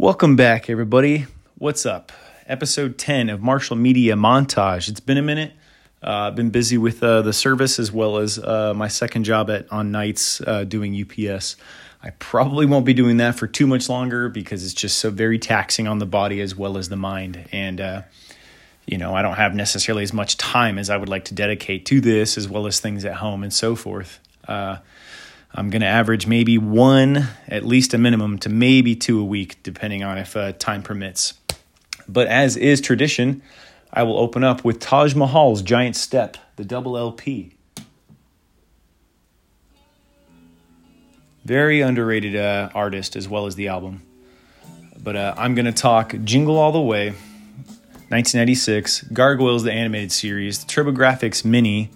Welcome back, everybody. What's up? Episode 10 of Marshall Media Montage. It's been a minute. Uh, I've been busy with uh, the service as well as uh, my second job at on nights uh, doing UPS. I probably won't be doing that for too much longer because it's just so very taxing on the body as well as the mind. And, uh, you know, I don't have necessarily as much time as I would like to dedicate to this as well as things at home and so forth. I'm going to average maybe one, at least a minimum, to maybe two a week, depending on if uh, time permits. But as is tradition, I will open up with Taj Mahal's Giant Step, the double LP. Very underrated uh, artist as well as the album. But uh, I'm going to talk Jingle All the Way, 1996, Gargoyles, the animated series, the TurboGrafx Mini,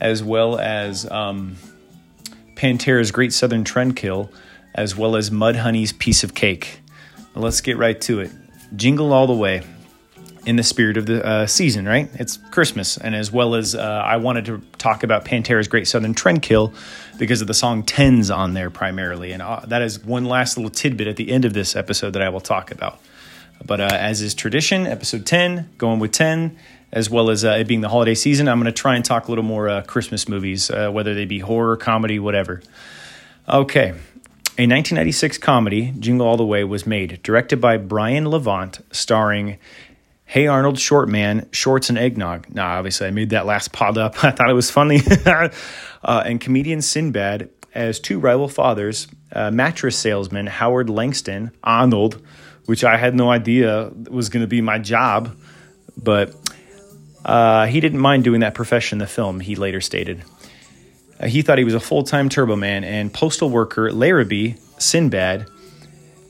as well as. Um, Pantera's Great Southern Trendkill, as well as Mudhoney's Piece of Cake. let's get right to it. Jingle All the Way in the spirit of the uh, season, right? It's Christmas, and as well as uh, I wanted to talk about Pantera's Great Southern Trendkill because of the song Tens on there primarily, and uh, that is one last little tidbit at the end of this episode that I will talk about. But uh, as is tradition, episode 10, going with 10, as well as uh, it being the holiday season, I'm going to try and talk a little more uh, Christmas movies, uh, whether they be horror, comedy, whatever. Okay. A 1996 comedy, Jingle All the Way, was made, directed by Brian Levant, starring Hey Arnold, Short Man, Shorts and Eggnog. Now, obviously, I made that last pod up. I thought it was funny. uh, and comedian Sinbad as two rival fathers, uh, mattress salesman Howard Langston, Arnold, which I had no idea was going to be my job, but uh, he didn't mind doing that profession in the film, he later stated. Uh, he thought he was a full time Turbo Man and postal worker Larrabee, Sinbad,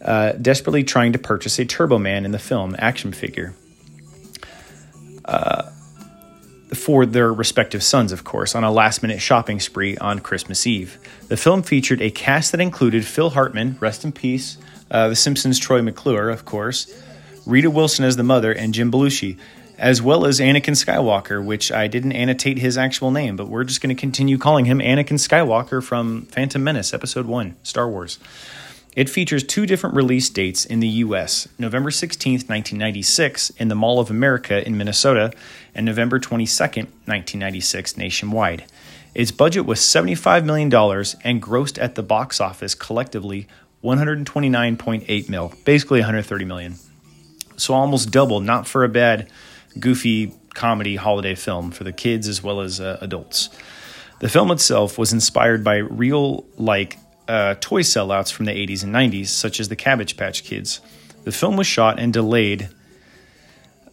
uh, desperately trying to purchase a Turbo Man in the film action figure. Uh, for their respective sons, of course, on a last minute shopping spree on Christmas Eve. The film featured a cast that included Phil Hartman, rest in peace, uh, The Simpsons' Troy McClure, of course, Rita Wilson as the mother, and Jim Belushi as well as Anakin Skywalker, which I didn't annotate his actual name, but we're just going to continue calling him Anakin Skywalker from Phantom Menace, Episode 1, Star Wars. It features two different release dates in the US November 16th, 1996, in the Mall of America in Minnesota, and November 22nd, 1996, nationwide. Its budget was $75 million and grossed at the box office collectively 129.8 mil, basically 130 million. So almost double, not for a bad goofy comedy holiday film for the kids as well as uh, adults. The film itself was inspired by real like uh, toy sellouts from the 80s and 90s, such as the Cabbage Patch Kids. The film was shot and delayed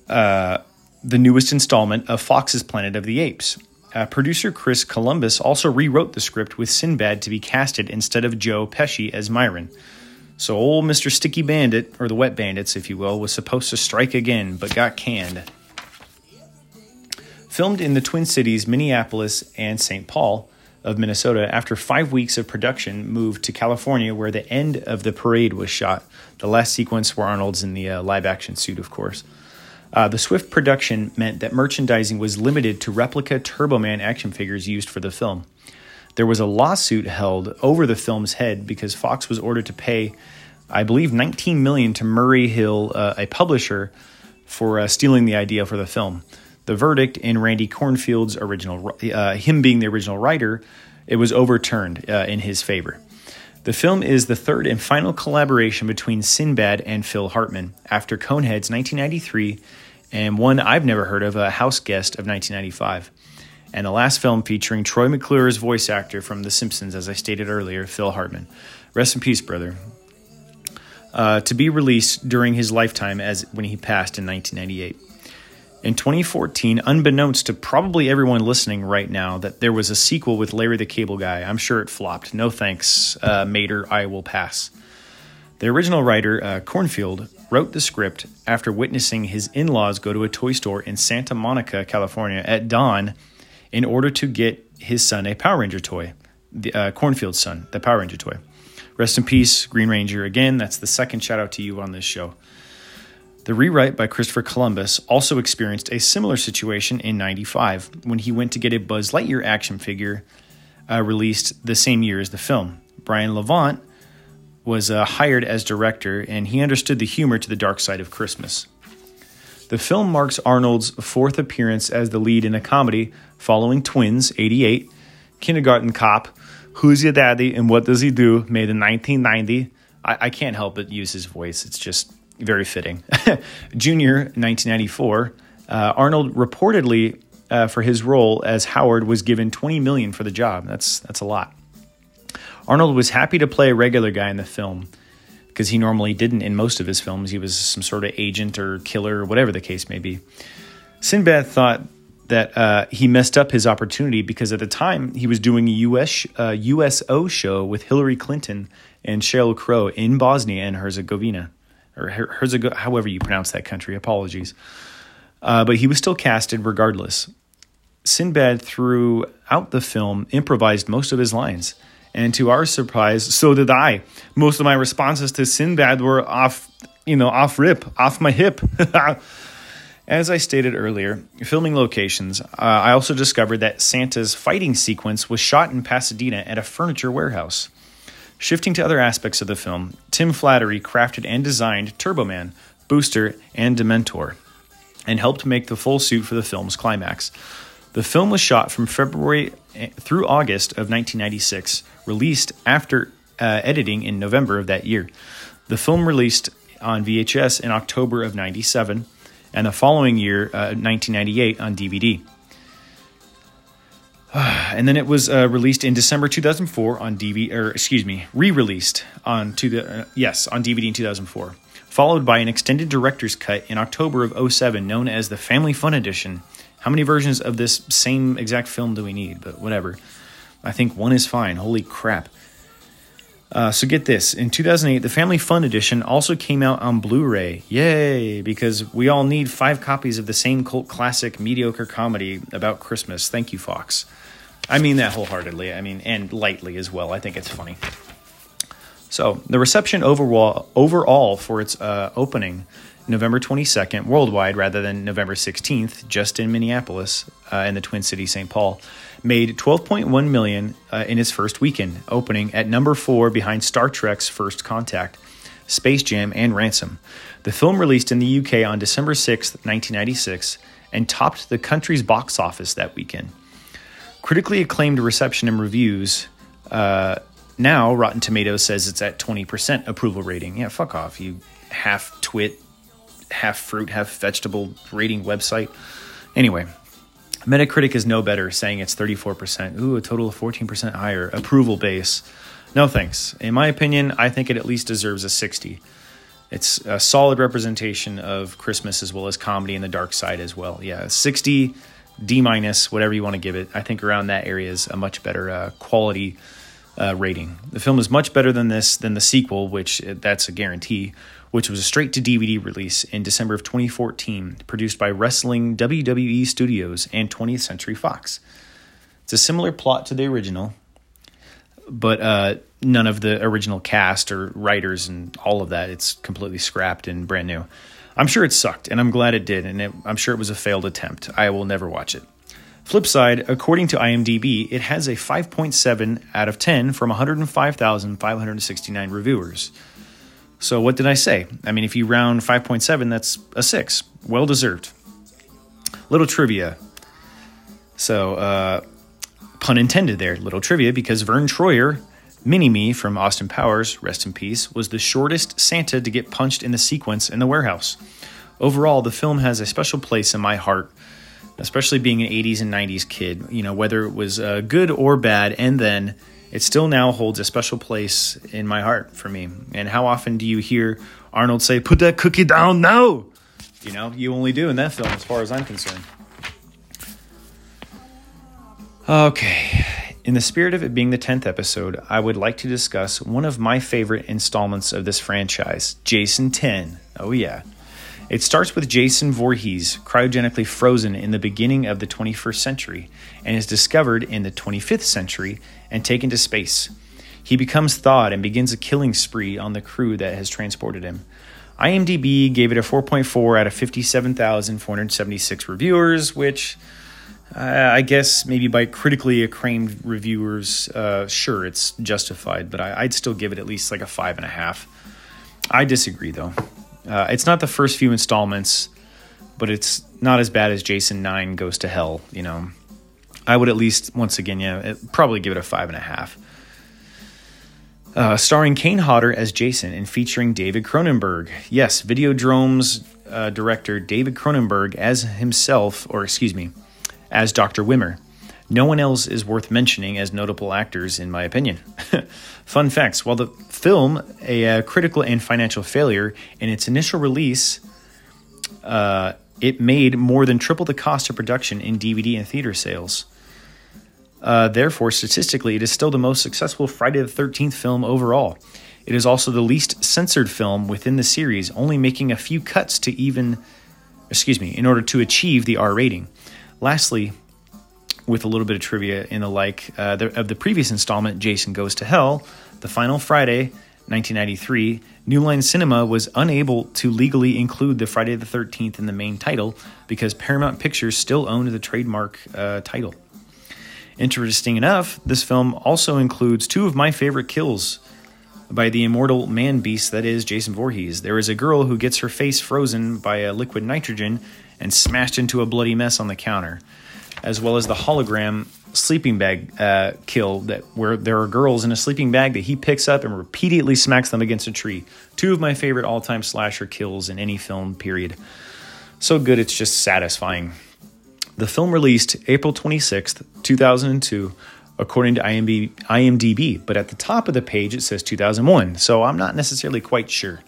uh, the newest installment of Fox's Planet of the Apes. Uh, producer Chris Columbus also rewrote the script with Sinbad to be casted instead of Joe Pesci as Myron. So old Mr. Sticky Bandit, or the Wet Bandits, if you will, was supposed to strike again, but got canned. Filmed in the Twin Cities, Minneapolis, and St. Paul of Minnesota, after five weeks of production, moved to California where the end of the parade was shot. The last sequence where Arnold's in the uh, live action suit, of course. Uh, the swift production meant that merchandising was limited to replica Turboman action figures used for the film. There was a lawsuit held over the film's head because Fox was ordered to pay, I believe, 19 million to Murray Hill, uh, a publisher, for uh, stealing the idea for the film the verdict in Randy Kornfield's original, uh, him being the original writer, it was overturned uh, in his favor. The film is the third and final collaboration between Sinbad and Phil Hartman after Coneheads 1993 and one I've never heard of, a house guest of 1995. And the last film featuring Troy McClure's voice actor from The Simpsons, as I stated earlier, Phil Hartman. Rest in peace, brother. Uh, to be released during his lifetime as when he passed in 1998 in 2014, unbeknownst to probably everyone listening right now, that there was a sequel with Larry the Cable Guy. I'm sure it flopped. No thanks, uh, Mater. I will pass. The original writer, uh, Kornfield, wrote the script after witnessing his in laws go to a toy store in Santa Monica, California at dawn in order to get his son a Power Ranger toy. The, uh, Kornfield's son, the Power Ranger toy. Rest in peace, Green Ranger. Again, that's the second shout out to you on this show. The rewrite by Christopher Columbus also experienced a similar situation in 95 when he went to get a Buzz Lightyear action figure uh, released the same year as the film. Brian Levant was uh, hired as director, and he understood the humor to the dark side of Christmas. The film marks Arnold's fourth appearance as the lead in a comedy following Twins, 88, Kindergarten Cop, Who's Your Daddy and What Does He Do, made in 1990. I, I can't help but use his voice, it's just very fitting. Junior, 1994. Uh, Arnold reportedly, uh, for his role as Howard, was given 20 million for the job. That's that's a lot. Arnold was happy to play a regular guy in the film because he normally didn't in most of his films. He was some sort of agent or killer or whatever the case may be. Sinbad thought that uh, he messed up his opportunity because at the time he was doing a US, uh, USO show with Hillary Clinton and Sheryl Crow in Bosnia and Herzegovina, or Herzeg- however you pronounce that country. Apologies. Uh, but he was still casted regardless. Sinbad, throughout the film, improvised most of his lines. And to our surprise, so did I. Most of my responses to Sinbad were off, you know, off rip, off my hip. As I stated earlier, filming locations, uh, I also discovered that Santa's fighting sequence was shot in Pasadena at a furniture warehouse. Shifting to other aspects of the film, Tim Flattery crafted and designed Turboman, Booster, and Dementor, and helped make the full suit for the film's climax. The film was shot from February eh, through August of 1996, released after uh, editing in November of that year. The film released on VHS in October of 97 and the following year, uh, 1998, on DVD. and then it was uh, released in December 2004 on DVD, or excuse me, re-released on to the uh, yes on DVD in 2004, followed by an extended director's cut in October of 07, known as the Family Fun Edition, how many versions of this same exact film do we need? But whatever. I think one is fine. Holy crap. Uh, so get this. In 2008, the Family Fun Edition also came out on Blu-ray. Yay! Because we all need five copies of the same cult classic mediocre comedy about Christmas. Thank you, Fox. I mean that wholeheartedly. I mean, and lightly as well. I think it's funny. So the reception overall, overall for its uh, opening November 22nd worldwide rather than November 16th just in Minneapolis uh, and the Twin City St. Paul made 12.1 million uh, in its first weekend opening at number 4 behind Star Trek's First Contact, Space Jam and Ransom. The film released in the UK on December 6, 1996 and topped the country's box office that weekend. Critically acclaimed reception and reviews uh, now Rotten Tomatoes says it's at 20% approval rating. Yeah, fuck off, you half twit half fruit, half vegetable rating website. Anyway, Metacritic is no better, saying it's 34%. Ooh, a total of 14% higher. Approval base. No thanks. In my opinion, I think it at least deserves a 60. It's a solid representation of Christmas as well as comedy and the dark side as well. Yeah, 60, D minus, whatever you want to give it. I think around that area is a much better uh, quality uh, rating. The film is much better than this than the sequel, which uh, that's a guarantee, which was a straight to DVD release in December of 2014, produced by Wrestling WWE Studios and 20th Century Fox. It's a similar plot to the original, but uh, none of the original cast or writers and all of that. It's completely scrapped and brand new. I'm sure it sucked, and I'm glad it did, and it, I'm sure it was a failed attempt. I will never watch it. Flip side, according to IMDb, it has a 5.7 out of 10 from 105,569 reviewers. So what did I say? I mean, if you round 5.7, that's a 6. Well deserved. Little trivia. So, uh, pun intended there, little trivia, because Vern Troyer, Mini Me from Austin Powers, rest in peace, was the shortest Santa to get punched in the sequence in the warehouse. Overall, the film has a special place in my heart, especially being an 80s and 90s kid, you know, whether it was uh, good or bad, and then it still now holds a special place in my heart for me. And how often do you hear Arnold say, Put that cookie down now? You know, you only do in that film, as far as I'm concerned. Okay. In the spirit of it being the 10th episode, I would like to discuss one of my favorite installments of this franchise, Jason 10. Oh, yeah. It starts with Jason Voorhees cryogenically frozen in the beginning of the 21st century and is discovered in the 25th century and taken to space. He becomes thawed and begins a killing spree on the crew that has transported him. IMDb gave it a 4.4 out of 57,476 reviewers, which I guess maybe by critically acclaimed reviewers, uh, sure, it's justified, but I, would still give it at least like a five and a half. I disagree, though. Uh, it's not the first few installments, but it's not as bad as Jason 9 Goes to Hell, you know. I would at least, once again, yeah, it, probably give it a five and a half. Uh, starring Kane Hodder as Jason and featuring David Cronenberg. Yes, Videodrome's uh, director David Cronenberg as himself, or excuse me, as Dr. Wimmer. No one else is worth mentioning as notable actors, in my opinion. Fun facts while the film, a, a, uh, critical and financial failure, in its initial release, uh, it made more than triple the cost of production in DVD and theater sales. Uh, therefore, statistically, it is still the most successful Friday the 13th film overall. It is also the least censored film within the series, only making a few cuts to even, excuse me, in order to achieve the R rating. Lastly, with a little bit of trivia in the like uh, the, of the previous installment, Jason Goes to Hell, the final Friday, 1993, New Line Cinema was unable to legally include the Friday the 13th in the main title because Paramount Pictures still owned the trademark uh, title. Interesting enough, this film also includes two of my favorite kills by the immortal man beast that is Jason Voorhees. There is a girl who gets her face frozen by a liquid nitrogen and smashed into a bloody mess on the counter, as well as the hologram sleeping bag uh, kill that where there are girls in a sleeping bag that he picks up and repeatedly smacks them against a tree. Two of my favorite all-time slasher kills in any film. Period. So good, it's just satisfying. The film released April 26th, 2002, according to IMDb, but at the top of the page it says 2001, so I'm not necessarily quite sure.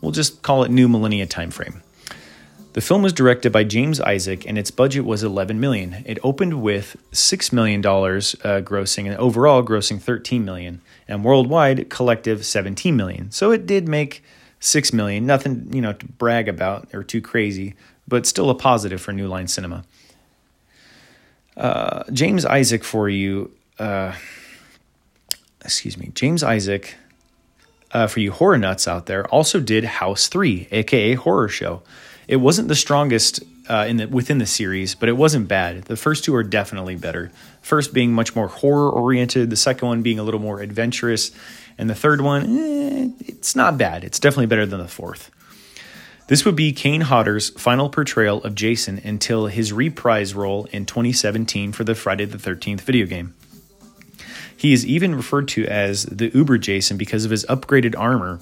We'll just call it new millennia timeframe. The film was directed by James Isaac and its budget was 11 million. It opened with 6 million dollars uh, grossing and overall grossing 13 million and worldwide collective 17 million. So it did make 6 million, nothing, you know, to brag about or too crazy, but still a positive for New Line Cinema. Uh, James Isaac for you, uh, excuse me, James Isaac uh, for you horror nuts out there also did House 3, aka Horror Show. It wasn't the strongest uh, in the, within the series, but it wasn't bad. The first two are definitely better. First being much more horror oriented, the second one being a little more adventurous, and the third one, eh, it's not bad. It's definitely better than the fourth. This would be Kane Hodder's final portrayal of Jason until his reprise role in 2017 for the Friday the 13th video game. He is even referred to as the Uber Jason because of his upgraded armor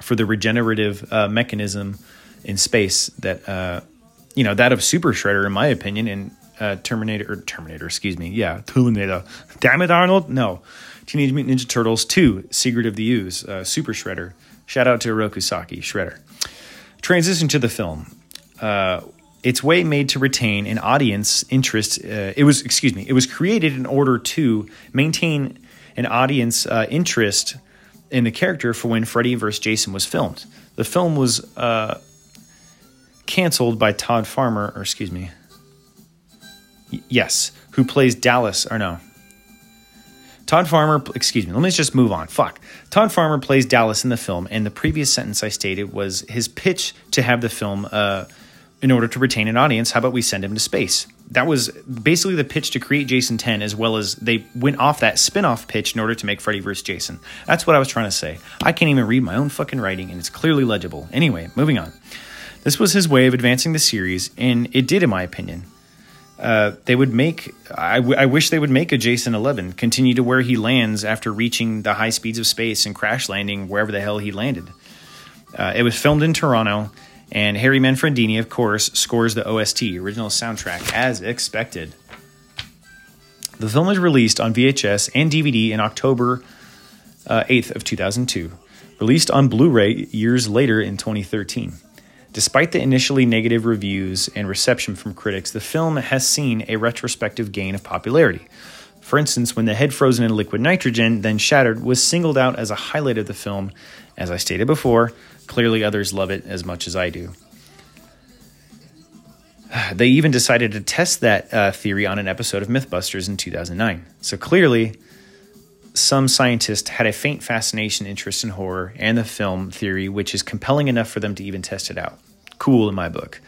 for the regenerative uh, mechanism in space that uh, you know that of Super Shredder, in my opinion, and uh, Terminator or Terminator, excuse me, yeah, Terminator. Damn it, Arnold! No, Teenage Mutant Ninja Turtles two, Secret of the Ooze, uh, Super Shredder. Shout out to Oroku Saki, Shredder. Transition to the film. Uh, its way made to retain an audience interest. Uh, it was, excuse me, it was created in order to maintain an audience uh, interest in the character for when Freddy vs. Jason was filmed. The film was uh, canceled by Todd Farmer, or excuse me, y- yes, who plays Dallas, or no. Todd Farmer, excuse me, let me just move on. Fuck. Todd Farmer plays Dallas in the film, and the previous sentence I stated was his pitch to have the film, uh, in order to retain an audience, how about we send him to space? That was basically the pitch to create Jason 10, as well as they went off that spin off pitch in order to make Freddy vs. Jason. That's what I was trying to say. I can't even read my own fucking writing, and it's clearly legible. Anyway, moving on. This was his way of advancing the series, and it did, in my opinion. Uh, they would make. I, w- I wish they would make a Jason 11 continue to where he lands after reaching the high speeds of space and crash landing wherever the hell he landed. Uh, it was filmed in Toronto, and Harry Manfredini, of course, scores the OST original soundtrack as expected. The film was released on VHS and DVD in October uh, 8th of 2002, released on Blu-ray years later in 2013. Despite the initially negative reviews and reception from critics, the film has seen a retrospective gain of popularity. For instance, when the head frozen in liquid nitrogen, then shattered, was singled out as a highlight of the film. As I stated before, clearly others love it as much as I do. They even decided to test that uh, theory on an episode of Mythbusters in 2009. So clearly, some scientists had a faint fascination interest in horror and the film theory, which is compelling enough for them to even test it out. Cool in my book.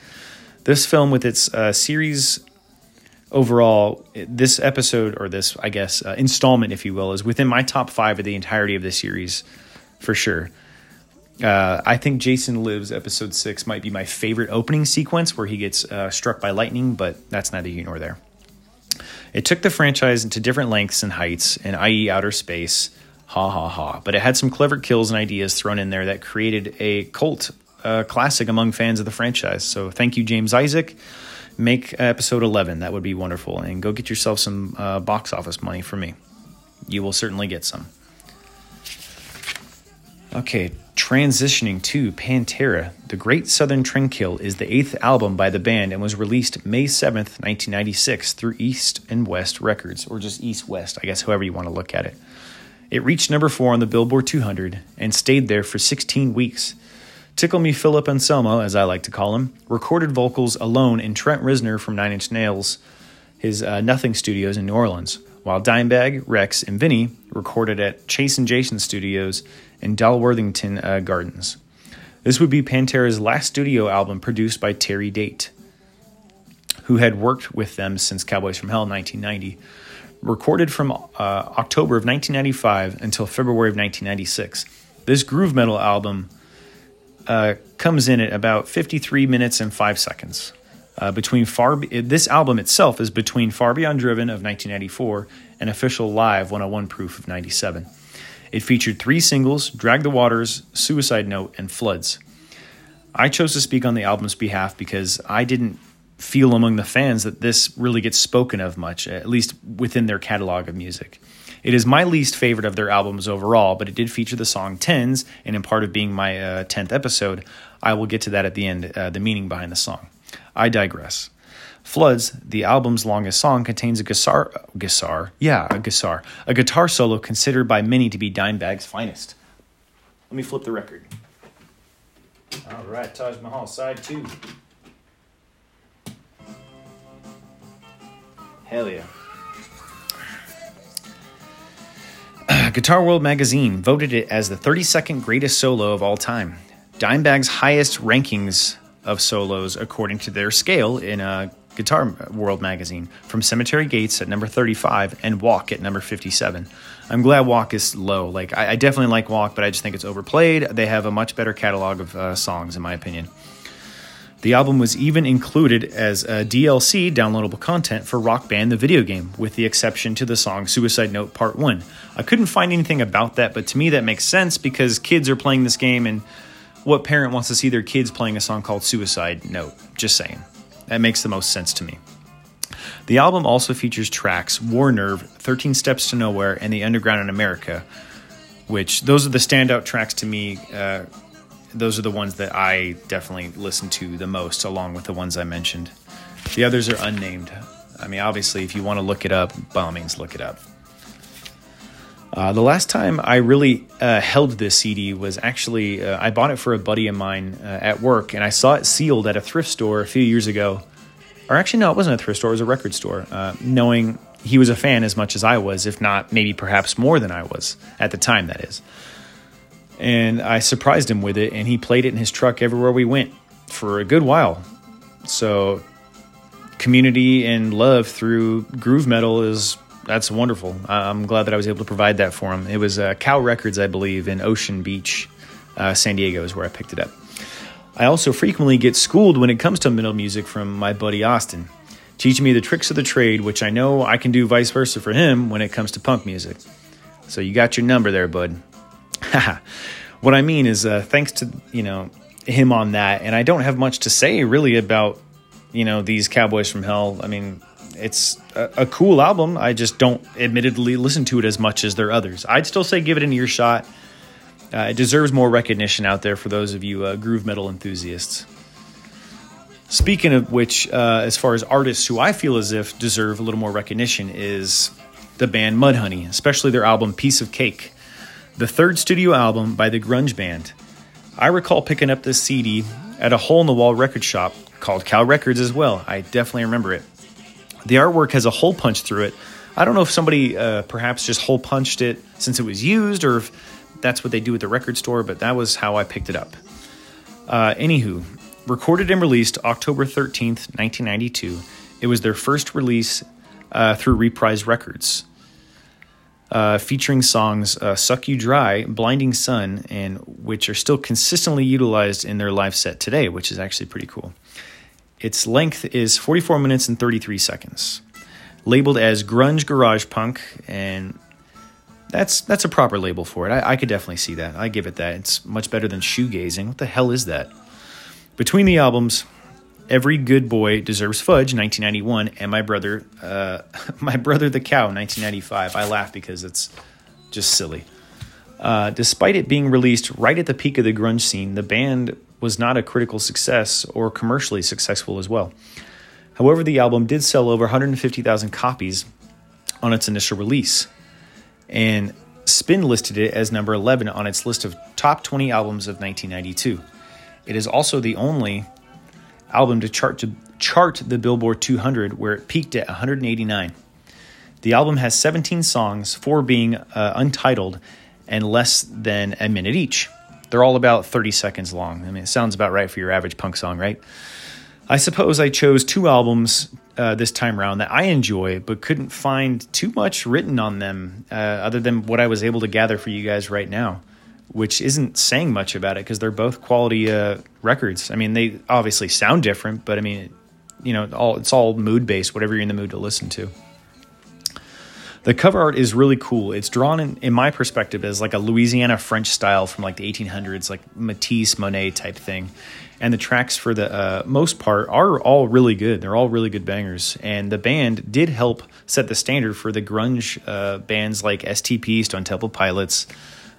This film, with its uh, series overall, this episode or this, I guess, uh, installment, if you will, is within my top five of the entirety of the series, for sure. Uh, I think Jason Lives episode six might be my favorite opening sequence where he gets uh, struck by lightning, but that's neither here nor there. It took the franchise into different lengths and heights, and i.e., outer space. Ha ha ha. But it had some clever kills and ideas thrown in there that created a cult uh, classic among fans of the franchise. So thank you, James Isaac. Make episode 11. That would be wonderful. And go get yourself some uh, box office money for me. You will certainly get some. Okay, transitioning to Pantera. The Great Southern Trendkill is the eighth album by the band and was released May 7th, 1996 through East and West Records, or just East West, I guess, however you want to look at it. It reached number four on the Billboard 200 and stayed there for 16 weeks. Tickle Me Philip Anselmo, as I like to call him, recorded vocals alone in Trent Reznor from Nine Inch Nails, his uh, Nothing Studios in New Orleans, while Dimebag, Rex, and Vinny recorded at Chase and Jason Studios in Dalworthington uh, Gardens. This would be Pantera's last studio album produced by Terry Date, who had worked with them since Cowboys from Hell in 1990. Recorded from uh, October of 1995 until February of 1996. This groove metal album uh, comes in at about 53 minutes and 5 seconds. Uh, between far this album itself is between Far Beyond Driven of 1994 and Official Live 101 Proof of 97. It featured three singles Drag the Waters, Suicide Note, and Floods. I chose to speak on the album's behalf because I didn't feel among the fans that this really gets spoken of much, at least within their catalog of music. It is my least favorite of their albums overall, but it did feature the song Tens, and in part of being my uh, 10th episode, I will get to that at the end, uh, the meaning behind the song. I digress. Floods, the album's longest song, contains a guitar, guitar, yeah, a guitar, a guitar solo considered by many to be Dimebag's finest. Let me flip the record. All right, Taj Mahal, side two. Hell yeah. Guitar World magazine voted it as the 32nd greatest solo of all time. Dimebag's highest rankings of solos according to their scale in a Guitar World magazine from Cemetery Gates at number 35 and Walk at number 57. I'm glad Walk is low. Like I, I definitely like Walk, but I just think it's overplayed. They have a much better catalog of uh, songs, in my opinion. The album was even included as a DLC downloadable content for Rock Band the video game, with the exception to the song Suicide Note Part 1. I couldn't find anything about that, but to me that makes sense because kids are playing this game and what parent wants to see their kids playing a song called Suicide Note? Just saying. That makes the most sense to me. The album also features tracks War Nerve, 13 Steps to Nowhere, and The Underground in America, which those are the standout tracks to me. Uh, those are the ones that I definitely listen to the most, along with the ones I mentioned. The others are unnamed. I mean, obviously, if you want to look it up, by all means, look it up. Uh, the last time I really uh, held this CD was actually uh, I bought it for a buddy of mine uh, at work, and I saw it sealed at a thrift store a few years ago. Or actually, no, it wasn't a thrift store; it was a record store. Uh, knowing he was a fan as much as I was, if not maybe perhaps more than I was at the time, that is. And I surprised him with it, and he played it in his truck everywhere we went for a good while. So, community and love through groove metal is that's wonderful. I'm glad that I was able to provide that for him. It was uh, Cow Records, I believe, in Ocean Beach, uh, San Diego, is where I picked it up. I also frequently get schooled when it comes to metal music from my buddy Austin, teaching me the tricks of the trade, which I know I can do vice versa for him when it comes to punk music. So you got your number there, bud. what I mean is, uh, thanks to you know him on that, and I don't have much to say really about you know these Cowboys from Hell. I mean, it's a, a, cool album. I just don't admittedly listen to it as much as their others. I'd still say give it an earshot. Uh, it deserves more recognition out there for those of you uh, groove metal enthusiasts. Speaking of which, uh, as far as artists who I feel as if deserve a little more recognition, is the band Mudhoney, especially their album Piece of Cake, the third studio album by the grunge band. I recall picking up this CD at a hole in the wall record shop called Cow Records as well. I definitely remember it. The artwork has a hole punch through it. I don't know if somebody uh, perhaps just hole punched it since it was used or if that's what they do at the record store, but that was how I picked it up. Uh, anywho, recorded and released October 13th, 1992, It was their first release uh, through Reprise Records, uh, featuring songs uh, Suck You Dry, Blinding Sun, and which are still consistently utilized in their live set today, which is actually pretty cool. Its length is 44 minutes and 33 seconds. Labeled as grunge garage punk, and that's that's a proper label for it. I, I could definitely see that. I give it that. It's much better than shoegazing. What the hell is that? Between the albums, Every Good Boy Deserves Fudge, 1991, and My Brother, uh, My Brother the Cow, 1995. I laugh because it's just silly. Uh, despite it being released right at the peak of the grunge scene, the band was not a critical success or commercially successful as well. However, the album did sell over 150,000 copies on its initial release, and Spin listed it as number 11 on its list of top 20 albums of 1992. It is also the only album to chart to chart the Billboard 200, where it peaked at 189. The album has 17 songs, four being uh, untitled and less than a minute each. They're all about 30 seconds long. I mean, it sounds about right for your average punk song, right? I suppose I chose two albums uh, this time around that I enjoy, but couldn't find too much written on them uh, other than what I was able to gather for you guys right now which isn't saying much about it because they're both quality uh, records. I mean, they obviously sound different, but I mean, you know, all it's all mood based, whatever you're in the mood to listen to. The cover art is really cool. It's drawn in, in my perspective as like a Louisiana French style from like the 1800s, like Matisse, Monet type thing. And the tracks for the uh, most part are all really good. They're all really good bangers. And the band did help set the standard for the grunge uh, bands like STP, Stone Temple Pilots,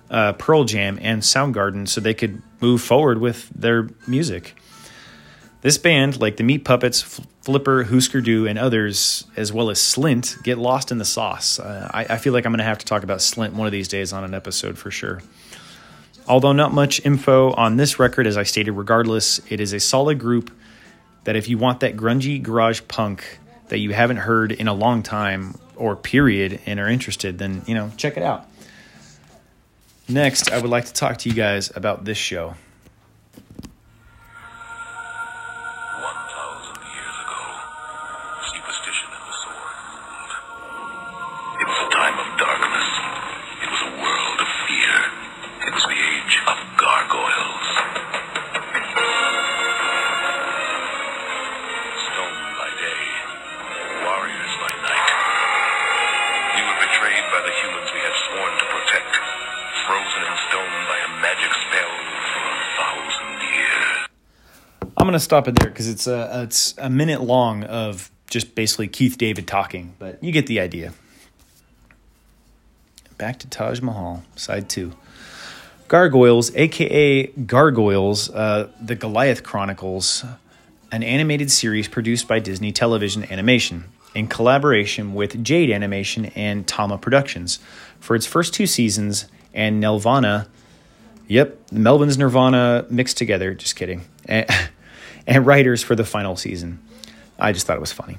uh, Pearl Jam and Soundgarden so they could move forward with their music. This band, like the Meat Puppets, Flipper, Husker Du, and others, as well as Slint, get lost in the sauce. Uh, I, I, feel like I'm going to have to talk about Slint one of these days on an episode for sure. Although not much info on this record, as I stated, regardless, it is a solid group that if you want that grungy garage punk that you haven't heard in a long time or period and are interested, then, you know, check it out. Next, I would like to talk to you guys about this show. To stop it there because it's a it's a minute long of just basically Keith David talking, but you get the idea. Back to Taj Mahal, side two. Gargoyles, aka Gargoyles, uh, the Goliath Chronicles, an animated series produced by Disney Television Animation in collaboration with Jade Animation and Tama Productions for its first two seasons and Nelvana. Yep, Melvin's Nirvana mixed together. Just kidding. and writers for the final season. I just thought it was funny.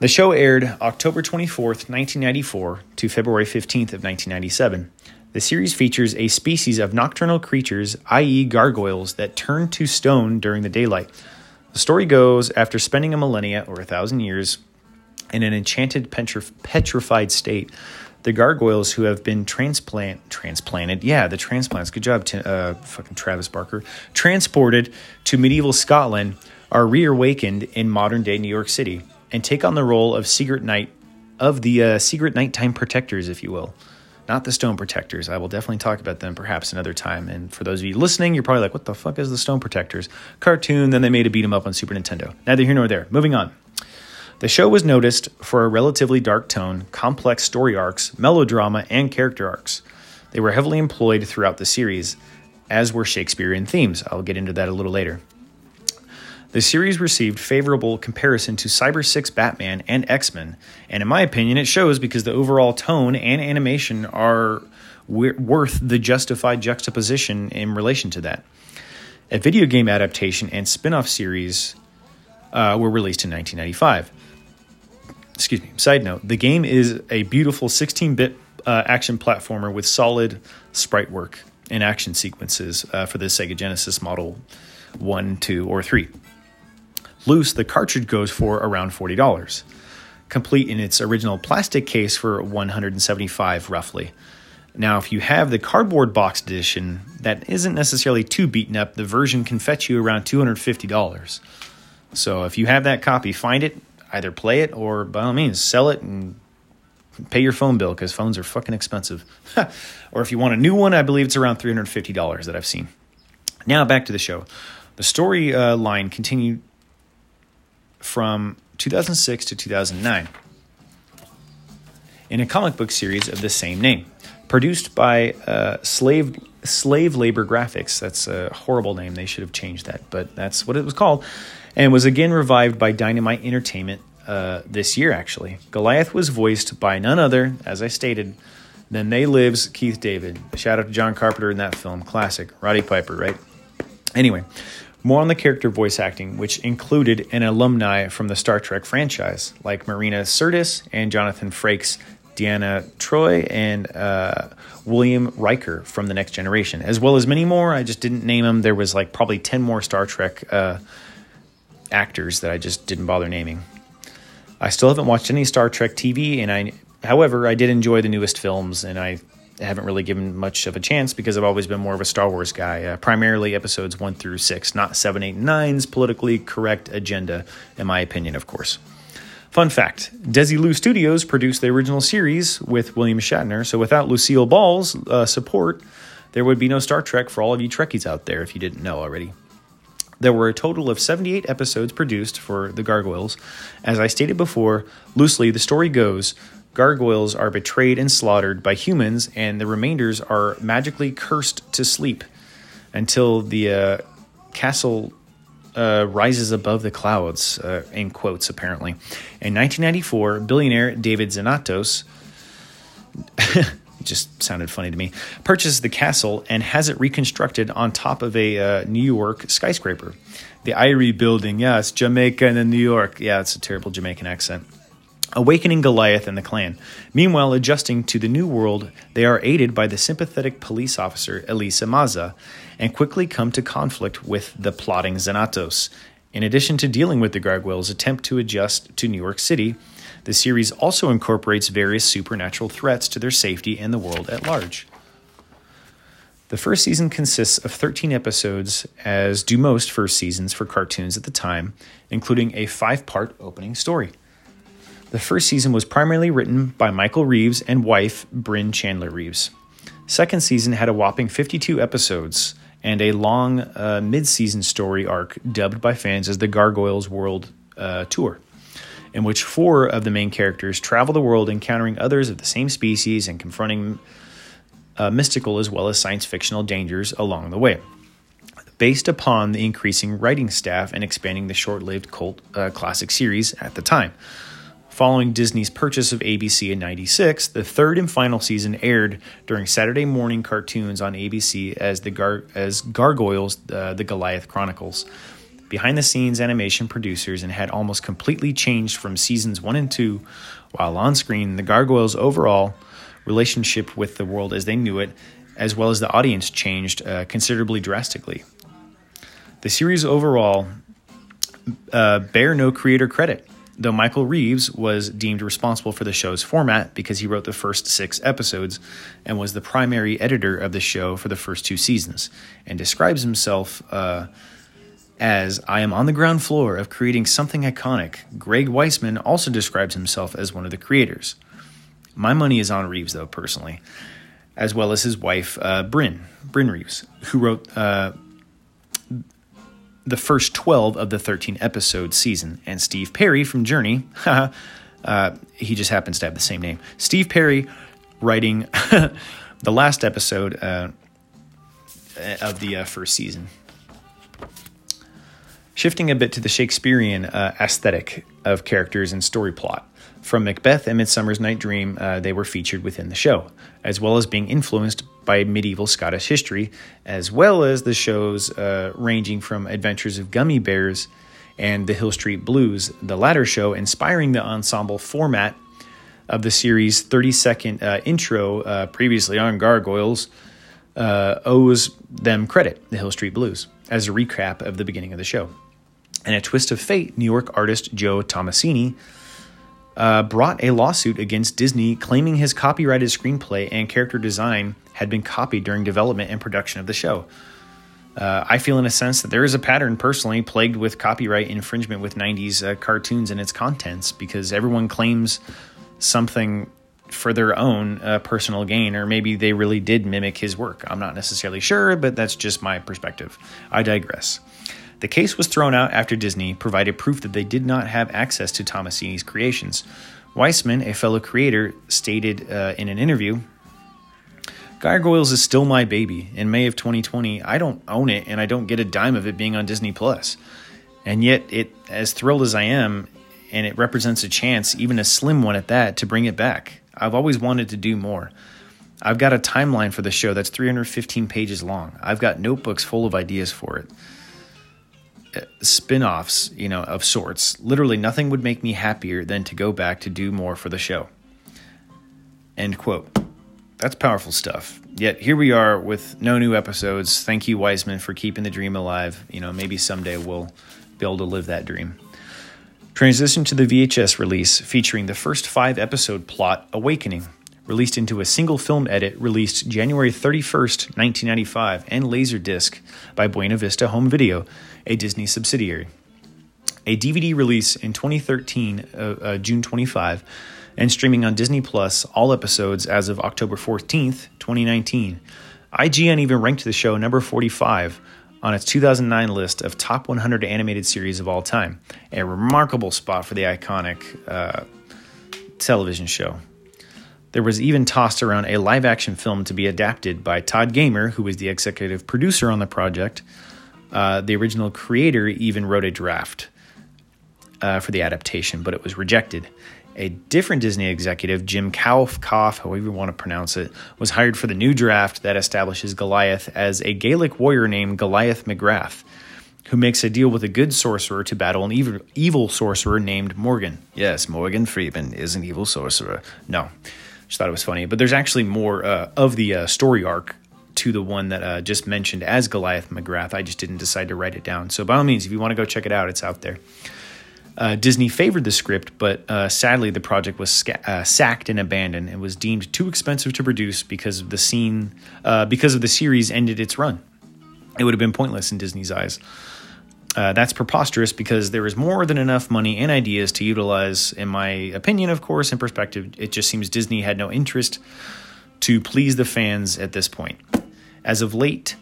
The show aired October 24th, 1994 to February 15th of 1997. The series features a species of nocturnal creatures, i.e., gargoyles, that turn to stone during the daylight. The story goes after spending a millennia or a thousand years in an enchanted petrified state, the gargoyles who have been transplant transplanted, yeah, the transplants. Good job, uh, fucking Travis Barker. Transported to medieval Scotland are reawakened in modern day New York City and take on the role of secret night of the uh, secret nighttime protectors, if you will. Not the stone protectors. I will definitely talk about them perhaps another time. And for those of you listening, you're probably like, what the fuck is the stone protectors? Cartoon, then they made a beat 'em up on Super Nintendo. Neither here nor there. Moving on. The show was noticed for a relatively dark tone, complex story arcs, melodrama, and character arcs. They were heavily employed throughout the series, as were Shakespearean themes. I'll get into that a little later. The series received favorable comparison to Cyber 6 Batman and X Men, and in my opinion, it shows because the overall tone and animation are worth the justified juxtaposition in relation to that. A video game adaptation and spin off series uh, were released in 1995 excuse me. Side note: the game is a beautiful 16-bit uh, action platformer with solid sprite work and action sequences uh, for the Sega Genesis Model One, Two, or Three. Loose, the cartridge goes for around $40, complete in its original plastic case for 175 roughly. Now, if you have the cardboard box edition that isn't necessarily too beaten up, the version can fetch you around $250. So if you have that copy, find it, either play it or by all means sell it and pay your phone bill because phones are fucking expensive. or if you want a new one, I believe it's around $350 that I've seen. Now back to the show. The story uh, line continued from 2006 to 2009 in a comic book series of the same name, produced by uh, Slave Slave Labor Graphics. That's a horrible name. They should have changed that, but that's what it was called, and was again revived by Dynamite Entertainment uh, this year. Actually, Goliath was voiced by none other, as I stated, than They Lives Keith David. Shout out to John Carpenter in that film, classic. Roddy Piper, right? Anyway, more on the character voice acting, which included an alumni from the Star Trek franchise, like Marina Sirtis and Jonathan Frakes, Deanna Troi, and uh, William Riker from The Next Generation, as well as many more. I just didn't name them. There was like probably 10 more Star Trek uh, actors that I just didn't bother naming. I still haven't watched any Star Trek TV, and I, however, I did enjoy the newest films, and I haven't really given much of a chance because I've always been more of a Star Wars guy. Uh, primarily episodes one through six, not seven, eight, nine's politically correct agenda, in my opinion, of course. Fun fact Desilu Studios produced the original series with William Shatner, so without Lucille Ball's uh, support, there would be no Star Trek for all of you Trekkies out there if you didn't know already. There were a total of 78 episodes produced for The Gargoyles. As I stated before, loosely, the story goes gargoyles are betrayed and slaughtered by humans, and the remainders are magically cursed to sleep until the uh, castle uh, rises above the clouds, uh, in quotes, apparently. In 1994, billionaire David Just sounded funny to me, purchased the castle and has it reconstructed on top of a uh, New York skyscraper. The Irie building, yes, Jamaica and then New York. Yeah, it's a terrible Jamaican accent awakening Goliath and the clan. Meanwhile, adjusting to the new world, they are aided by the sympathetic police officer Elisa Maza and quickly come to conflict with the plotting Xanatos. In addition to dealing with the gargoyles' attempt to adjust to New York City, the series also incorporates various supernatural threats to their safety and the world at large. The first season consists of 13 episodes, as do most first seasons for cartoons at the time, including a five part opening story. The first season was primarily written by Michael Reaves and wife Brynne Chandler Reaves. Second season had a whopping 52 episodes and a long uh, mid-season story arc dubbed by fans as the Gargoyles World uh, Tour, in which four of the main characters travel the world encountering others of the same species and confronting uh, mystical as well as science fictional dangers along the way. Based upon the increasing writing staff and expanding the short-lived cult uh, classic series at the time. Following Disney's purchase of ABC in 96, the third and final season aired during Saturday morning cartoons on ABC as the Gar- as Gargoyles uh, the Goliath Chronicles. Behind the scenes animation producers and had almost completely changed from seasons 1 and 2, while on screen the Gargoyles overall relationship with the world as they knew it as well as the audience changed uh, considerably drastically. The series overall uh, bear no creator credit though Michael Reaves was deemed responsible for the show's format because he wrote the first six episodes and was the primary editor of the show for the first two seasons, and describes himself uh, as I am on the ground floor of creating something iconic. Greg Weisman also describes himself as one of the creators. My money is on Reaves, though, personally, as well as his wife, uh, Bryn, Brynne Reaves, who wrote. Uh, the first 12 of the 13 episode season. And Steve Perry from Journey, uh, he just happens to have the same name. Steve Perry writing the last episode uh, of the uh, first season. Shifting a bit to the Shakespearean uh, aesthetic of characters and story plot. From Macbeth and Midsummer's Night Dream, uh, they were featured within the show, as well as being influenced by medieval Scottish history, as well as the shows uh, ranging from Adventures of Gummi Bears and The Hill Street Blues, the latter show inspiring the ensemble format of the series' 30 second uh, intro, uh, previously on Gargoyles, uh, owes them credit, The Hill Street Blues, as a recap of the beginning of the show. And a twist of fate, New York artist Joe Tomasini uh, brought a lawsuit against Disney claiming his copyrighted screenplay and character design had been copied during development and production of the show. Uh, I feel, in a sense, that there is a pattern personally plagued with copyright infringement with 90s uh, cartoons and its contents because everyone claims something for their own uh, personal gain, or maybe they really did mimic his work. I'm not necessarily sure, but that's just my perspective. I digress. The case was thrown out after Disney provided proof that they did not have access to Tomasini's creations. Weisman, a fellow creator, stated uh, in an interview Gargoyles is still my baby. In May of 2020, I don't own it and I don't get a dime of it being on Disney Plus. And yet, it as thrilled as I am, and it represents a chance, even a slim one at that, to bring it back. I've always wanted to do more. I've got a timeline for the show that's 315 pages long. I've got notebooks full of ideas for it. Spin-offs, you know, of sorts. Literally nothing would make me happier than to go back to do more for the show. End quote. That's powerful stuff. Yet here we are with no new episodes. Thank you, Weisman, for keeping the dream alive. You know, maybe someday we'll be able to live that dream. Transition to the VHS release featuring the first five episode plot, Awakening, released into a single film edit released January 31st, 1995, and Laserdisc by Buena Vista Home Video, a Disney subsidiary. A DVD release in 2013, uh, uh, June 25 and streaming on Disney Plus, all episodes as of October 14th, 2019. IGN even ranked the show number 45 on its 2009 list of top 100 animated series of all time. A remarkable spot for the iconic uh, television show. There was even tossed around a live action film to be adapted by Todd Garner, who was the executive producer on the project. Uh, the original creator even wrote a draft uh, for the adaptation, but it was rejected. A different Disney executive, Jim Kaufkoff, however you want to pronounce it, was hired for the new draft that establishes Goliath as a Gaelic warrior named Goliath McGrath, who makes a deal with a good sorcerer to battle an evil, evil sorcerer named Morgan. Yes, Morgan Freeman is an evil sorcerer. No, just thought it was funny. But there's actually more uh, of the uh, story arc to the one that uh, just mentioned as Goliath McGrath. I just didn't decide to write it down. So by all means, if you want to go check it out, it's out there. Uh, Disney favored the script, but uh, sadly the project was sca- uh, sacked and abandoned and was deemed too expensive to produce because of the scene uh, because of the series ended its run. It would have been pointless in Disney's eyes. Uh, that's preposterous because there is more than enough money and ideas to utilize, in my opinion, of course, in perspective. It just seems Disney had no interest to please the fans at this point. As of late,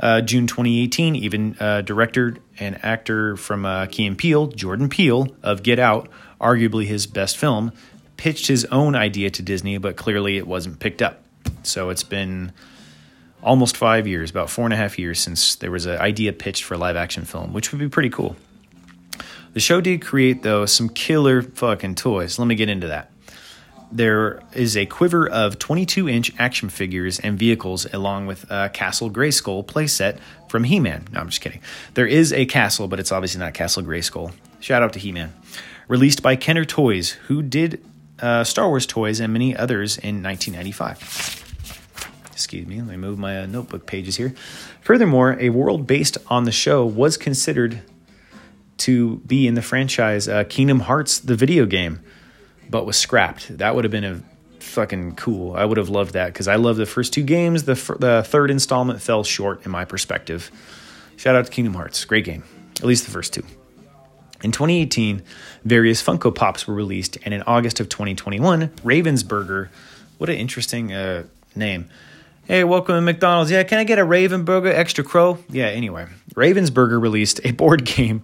uh, June 2018, even uh, director and actor from uh, Key and Peele, Jordan Peele of Get Out, arguably his best film, pitched his own idea to Disney, but clearly it wasn't picked up. So it's been almost five years, about four and a half years since there was an idea pitched for a live action film, which would be pretty cool. The show did create, though, some killer fucking toys. Let me get into that there is a quiver of 22 inch action figures and vehicles, along with a Castle Grayskull playset from He Man. No, I'm just kidding. There is a castle, but it's obviously not Castle Grayskull. Shout out to He Man. Released by Kenner Toys, who did uh, Star Wars toys and many others in 1995. Excuse me, let me move my uh, notebook pages here. Furthermore, a world based on the show was considered to be in the franchise uh, Kingdom Hearts, the video game but was scrapped. That would have been a fucking cool. I would have loved that because I love the first two games. The, f- the third installment fell short in my perspective. Shout out to Kingdom Hearts. Great game. At least the first two. In 2018, various Funko Pops were released, and in August of 2021, Ravensburger, what an interesting uh, name. Hey, welcome to McDonald's. Yeah, can I get a Ravenburger extra crow? Yeah, anyway, Ravensburger released a board game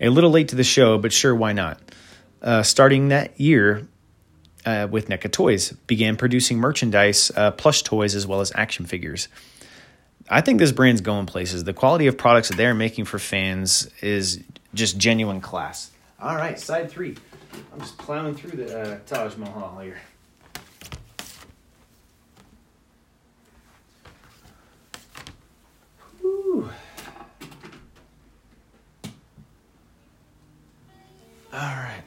a little late to the show, but sure, why not? uh, starting that year uh, with NECA Toys, began producing merchandise, uh, plush toys, as well as action figures. I think this brand's going places. The quality of products that they're making for fans is just genuine class. All right, side three. I'm just plowing through the uh, Taj Mahal here. All right.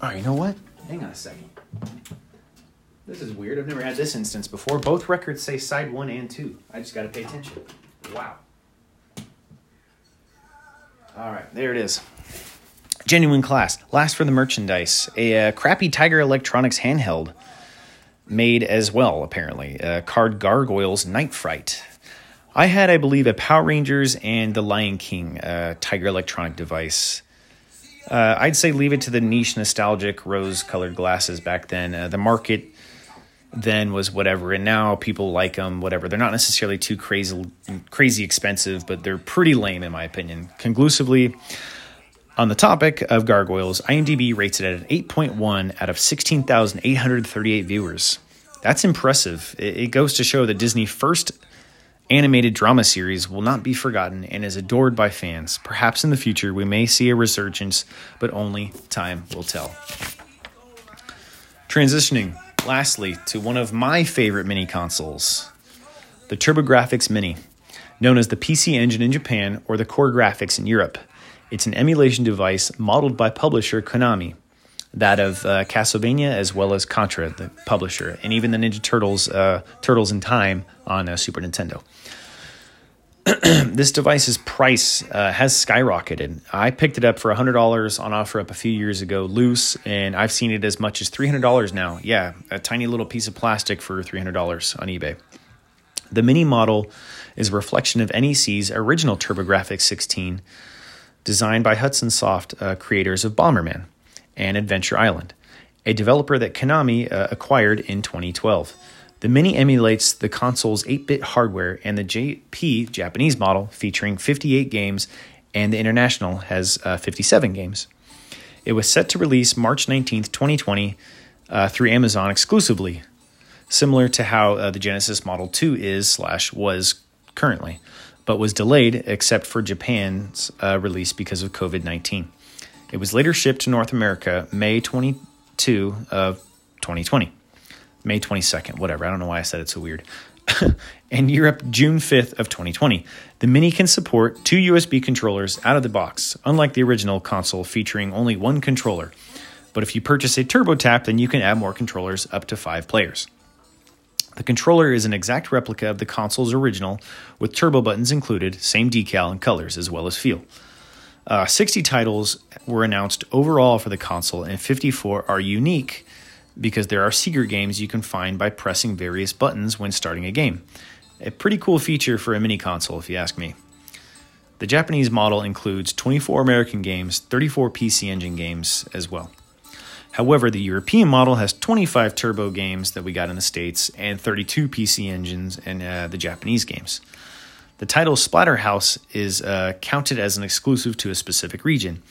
All right, you know what? Hang on a second. This is weird. I've never had this instance before. Both records say side one and two. I just got to pay attention. Wow. All right, there it is. Genuine class. Last for the merchandise. A uh, crappy Tiger Electronics handheld made as well, apparently. Uh, card Gargoyles Night Fright. I had, I believe, a Power Rangers and the Lion King uh, Tiger Electronic device. Uh, I'd say leave it to the niche, nostalgic, rose colored glasses back then. Uh, the market then was whatever, and now people like them, whatever. They're not necessarily too crazy, crazy expensive, but they're pretty lame, in my opinion. Conclusively, on the topic of gargoyles, IMDb rates it at an 8.1 out of 16,838 viewers. That's impressive. It goes to show that Disney first animated drama series will not be forgotten and is adored by fans. Perhaps in the future we may see a resurgence, but only time will tell. Transitioning, lastly, to one of my favorite mini consoles, the TurboGrafx Mini, known as the PC Engine in Japan or the CoreGrafx in Europe. It's an emulation device modeled by publisher Konami, that of uh, Castlevania as well as Contra, the publisher, and even the Ninja Turtles, uh, Turtles in Time on uh, Super Nintendo. this device's price uh, has skyrocketed. I picked it up for $100 on OfferUp a few years ago, loose, and I've seen it as much as $300 now. Yeah, a tiny little piece of plastic for $300 on eBay. The mini model is a reflection of NEC's original TurboGrafx 16 designed by Hudson Soft, uh, creators of Bomberman and Adventure Island, a developer that Konami uh, acquired in 2012. The Mini emulates the console's 8 bit hardware and the JP Japanese model, featuring 58 games, and the International has uh, 57 games. It was set to release March 19, 2020, uh, through Amazon exclusively, similar to how uh, the Genesis Model 2 is slash was currently but was delayed except for Japan's uh, release because of COVID 19. It was later shipped to North America May 22 of 2020. May 22nd, whatever. I don't know why I said it so weird. and Europe June 5th of 2020. The Mini can support two USB controllers out of the box, unlike the original console featuring only one controller. But if you purchase a TurboTap, then you can add more controllers up to five players. The controller is an exact replica of the console's original, with turbo buttons included, same decal and colors, as well as feel. Uh, 60 titles were announced overall for the console, and 54 are unique because there are secret games you can find by pressing various buttons when starting a game. A pretty cool feature for a mini console, if you ask me. The Japanese model includes 24 American games, 34 PC Engine games as well. However, the European model has 25 turbo games that we got in the States and 32 PC engines and uh, the Japanese games. The title Splatterhouse is uh, counted as an exclusive to a specific region.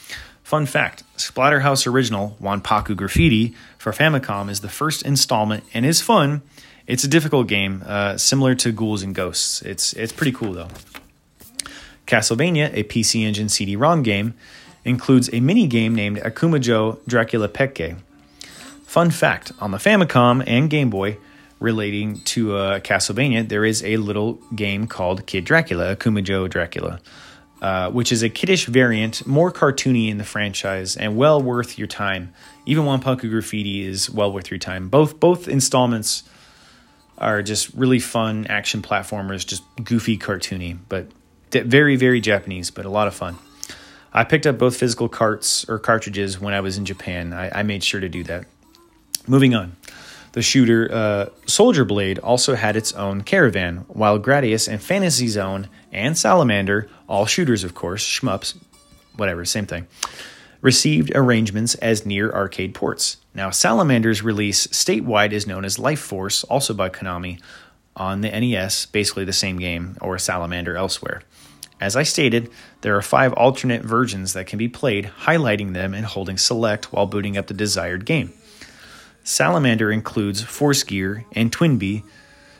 Fun fact Splatterhouse Original Wanpaku Graffiti for Famicom is the first installment and is fun. It's a difficult game, uh, similar to Ghouls and Ghosts. It's, it's pretty cool though. Castlevania, a PC Engine CD ROM game, includes a mini game named Akumajo Dracula Peke. Fun fact on the Famicom and Game Boy relating to uh, Castlevania, there is a little game called Kid Dracula, Akumajo Dracula, uh, which is a kiddish variant, more cartoony in the franchise, and well worth your time. Even Wanpaku Graffiti is well worth your time. Both both installments are just really fun action platformers, just goofy, cartoony, but very, very Japanese, but a lot of fun. I picked up both physical carts or cartridges when I was in Japan. I, I made sure to do that. Moving on. The shooter uh, Soldier Blade also had its own caravan, while Gradius and Fantasy Zone and Salamander, all shooters of course, shmups, whatever, same thing, received arrangements as near arcade ports. Now, Salamander's release statewide is known as Life Force, also by Konami, on the NES, basically the same game, or Salamander elsewhere. As I stated, there are five alternate versions that can be played, highlighting them and holding select while booting up the desired game. Salamander includes Force Gear and Twinbee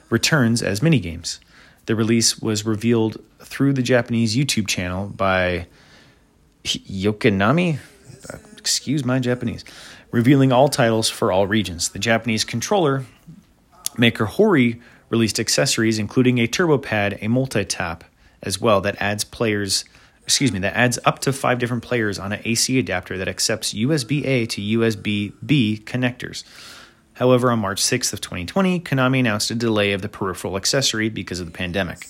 returns as minigames. The release was revealed through the Japanese YouTube channel by Yokonami, excuse my Japanese, revealing all titles for all regions. The Japanese controller maker Hori released accessories including a turbo pad, a multi-tap, as well that adds players excuse me that adds up to five different players on an AC adapter that accepts USB A to USB B connectors. However, on March 6th of 2020, Konami announced a delay of the peripheral accessory because of the pandemic.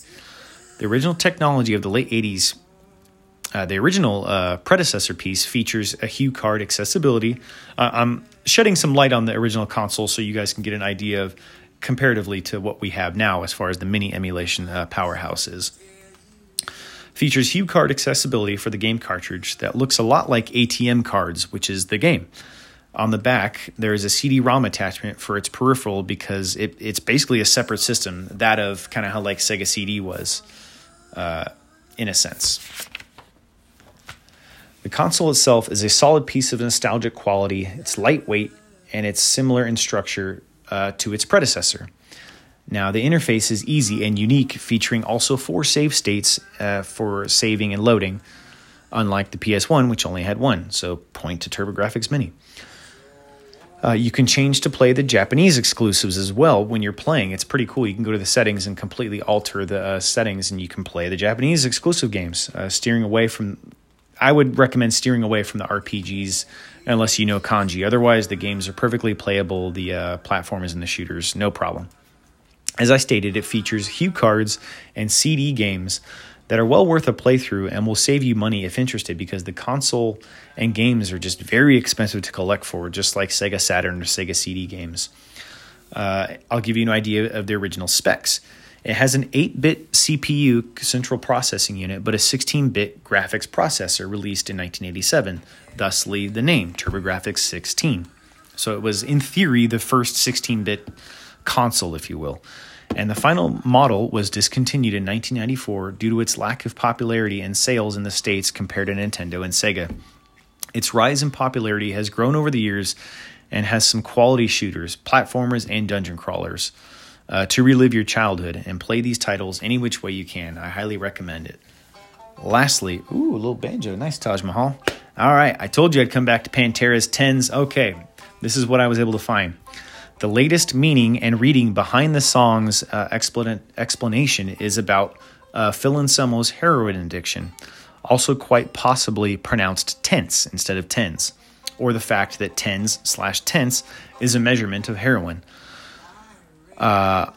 The original technology of the late 80s Uh, the original uh, predecessor piece features a HuCard accessibility. Uh, I'm shedding some light on the original console so you guys can get an idea of comparatively to what we have now as far as the mini emulation uh, powerhouse is. Features HuCard accessibility for the game cartridge that looks a lot like ATM cards, which is the game. On the back, there is a CD-ROM attachment for its peripheral because it, it's basically a separate system, that of kind of how like Sega CD was, uh, in a sense. The console itself is a solid piece of nostalgic quality. It's lightweight and it's similar in structure uh, to its predecessor. Now, the interface is easy and unique, featuring also four save states uh, for saving and loading, unlike the PS1, which only had one. So, point to TurboGrafx Mini. Uh, you can change to play the Japanese exclusives as well when you're playing. It's pretty cool. You can go to the settings and completely alter the uh, settings, and you can play the Japanese exclusive games, uh, steering away from. I would recommend steering away from the RPGs unless you know kanji. Otherwise, the games are perfectly playable. The uh, platformers and the shooters, no problem. As I stated, it features HuCards and CD games that are well worth a playthrough and will save you money if interested because the console and games are just very expensive to collect for, just like Sega Saturn or Sega CD games. Uh, I'll give you an idea of the original specs. It has an 8 bit CPU central processing unit, but a 16 bit graphics processor released in 1987, thusly the name TurboGrafx 16. So it was, in theory, the first 16 bit console, if you will and the final model was discontinued in 1994 due to its lack of popularity and sales in the States compared to Nintendo and Sega. Its rise in popularity has grown over the years and has some quality shooters, platformers, and dungeon crawlers. Uh, to relive your childhood and play these titles any which way you can, I highly recommend it. Lastly, ooh, a little banjo. Nice Taj Mahal. All right, I told you I'd come back to Pantera's 10s. Okay, this is what I was able to find. The latest meaning and reading behind the song's uh, explanation is about uh, Phil Anselmo's heroin addiction, also quite possibly pronounced tense instead of tens, or the fact that tens slash tense is a measurement of heroin. Uh,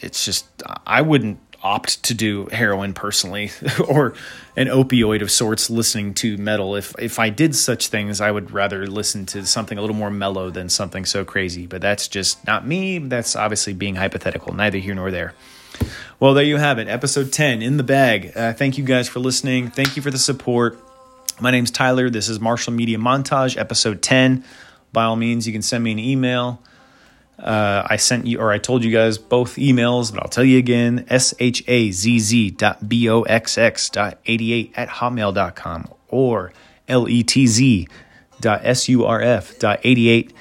it's just, I wouldn't opt to do heroin personally or an opioid of sorts listening to metal. If if I did such things I would rather listen to something a little more mellow than something so crazy. But that's just not me. That's obviously being hypothetical. Neither here nor there. Well there you have it. Episode 10 in the bag. Uh, thank you guys for listening. Thank you for the support. My name's Tyler. This is Marshall Media Montage episode 10 by all means you can send me an email uh, I sent you, or I told you guys both emails, but I'll tell you again shazz dot boxx dot 88 at hotmail.com or letz dot surf dot 88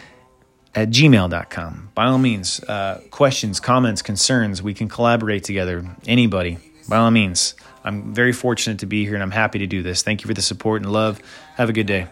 at gmail.com. By all means, uh, questions, comments, concerns, we can collaborate together. Anybody, by all means. I'm very fortunate to be here and I'm happy to do this. Thank you for the support and love. Have a good day.